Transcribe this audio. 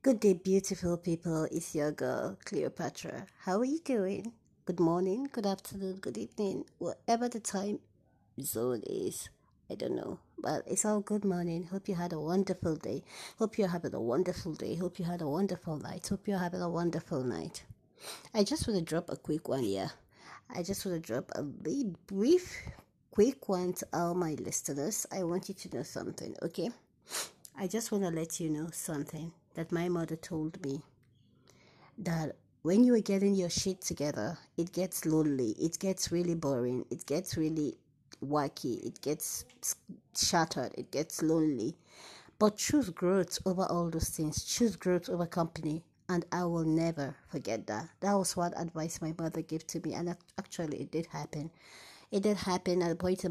Good day, beautiful people. It's your girl, Cleopatra. How are you doing? Good morning, good afternoon, good evening, whatever the time zone is. I don't know, but it's all good morning. Hope you had a wonderful day. Hope you're having a wonderful day. Hope you had a wonderful night. Hope you're having a wonderful night. I just want to drop a quick one here. I just want to drop a brief, quick one to all my listeners. I want you to know something, okay? I just want to let you know something that my mother told me that when you are getting your shit together, it gets lonely, it gets really boring, it gets really wacky, it gets shattered, it gets lonely. But choose growth over all those things, choose growth over company, and I will never forget that. That was what advice my mother gave to me, and actually, it did happen. It did happen at a point in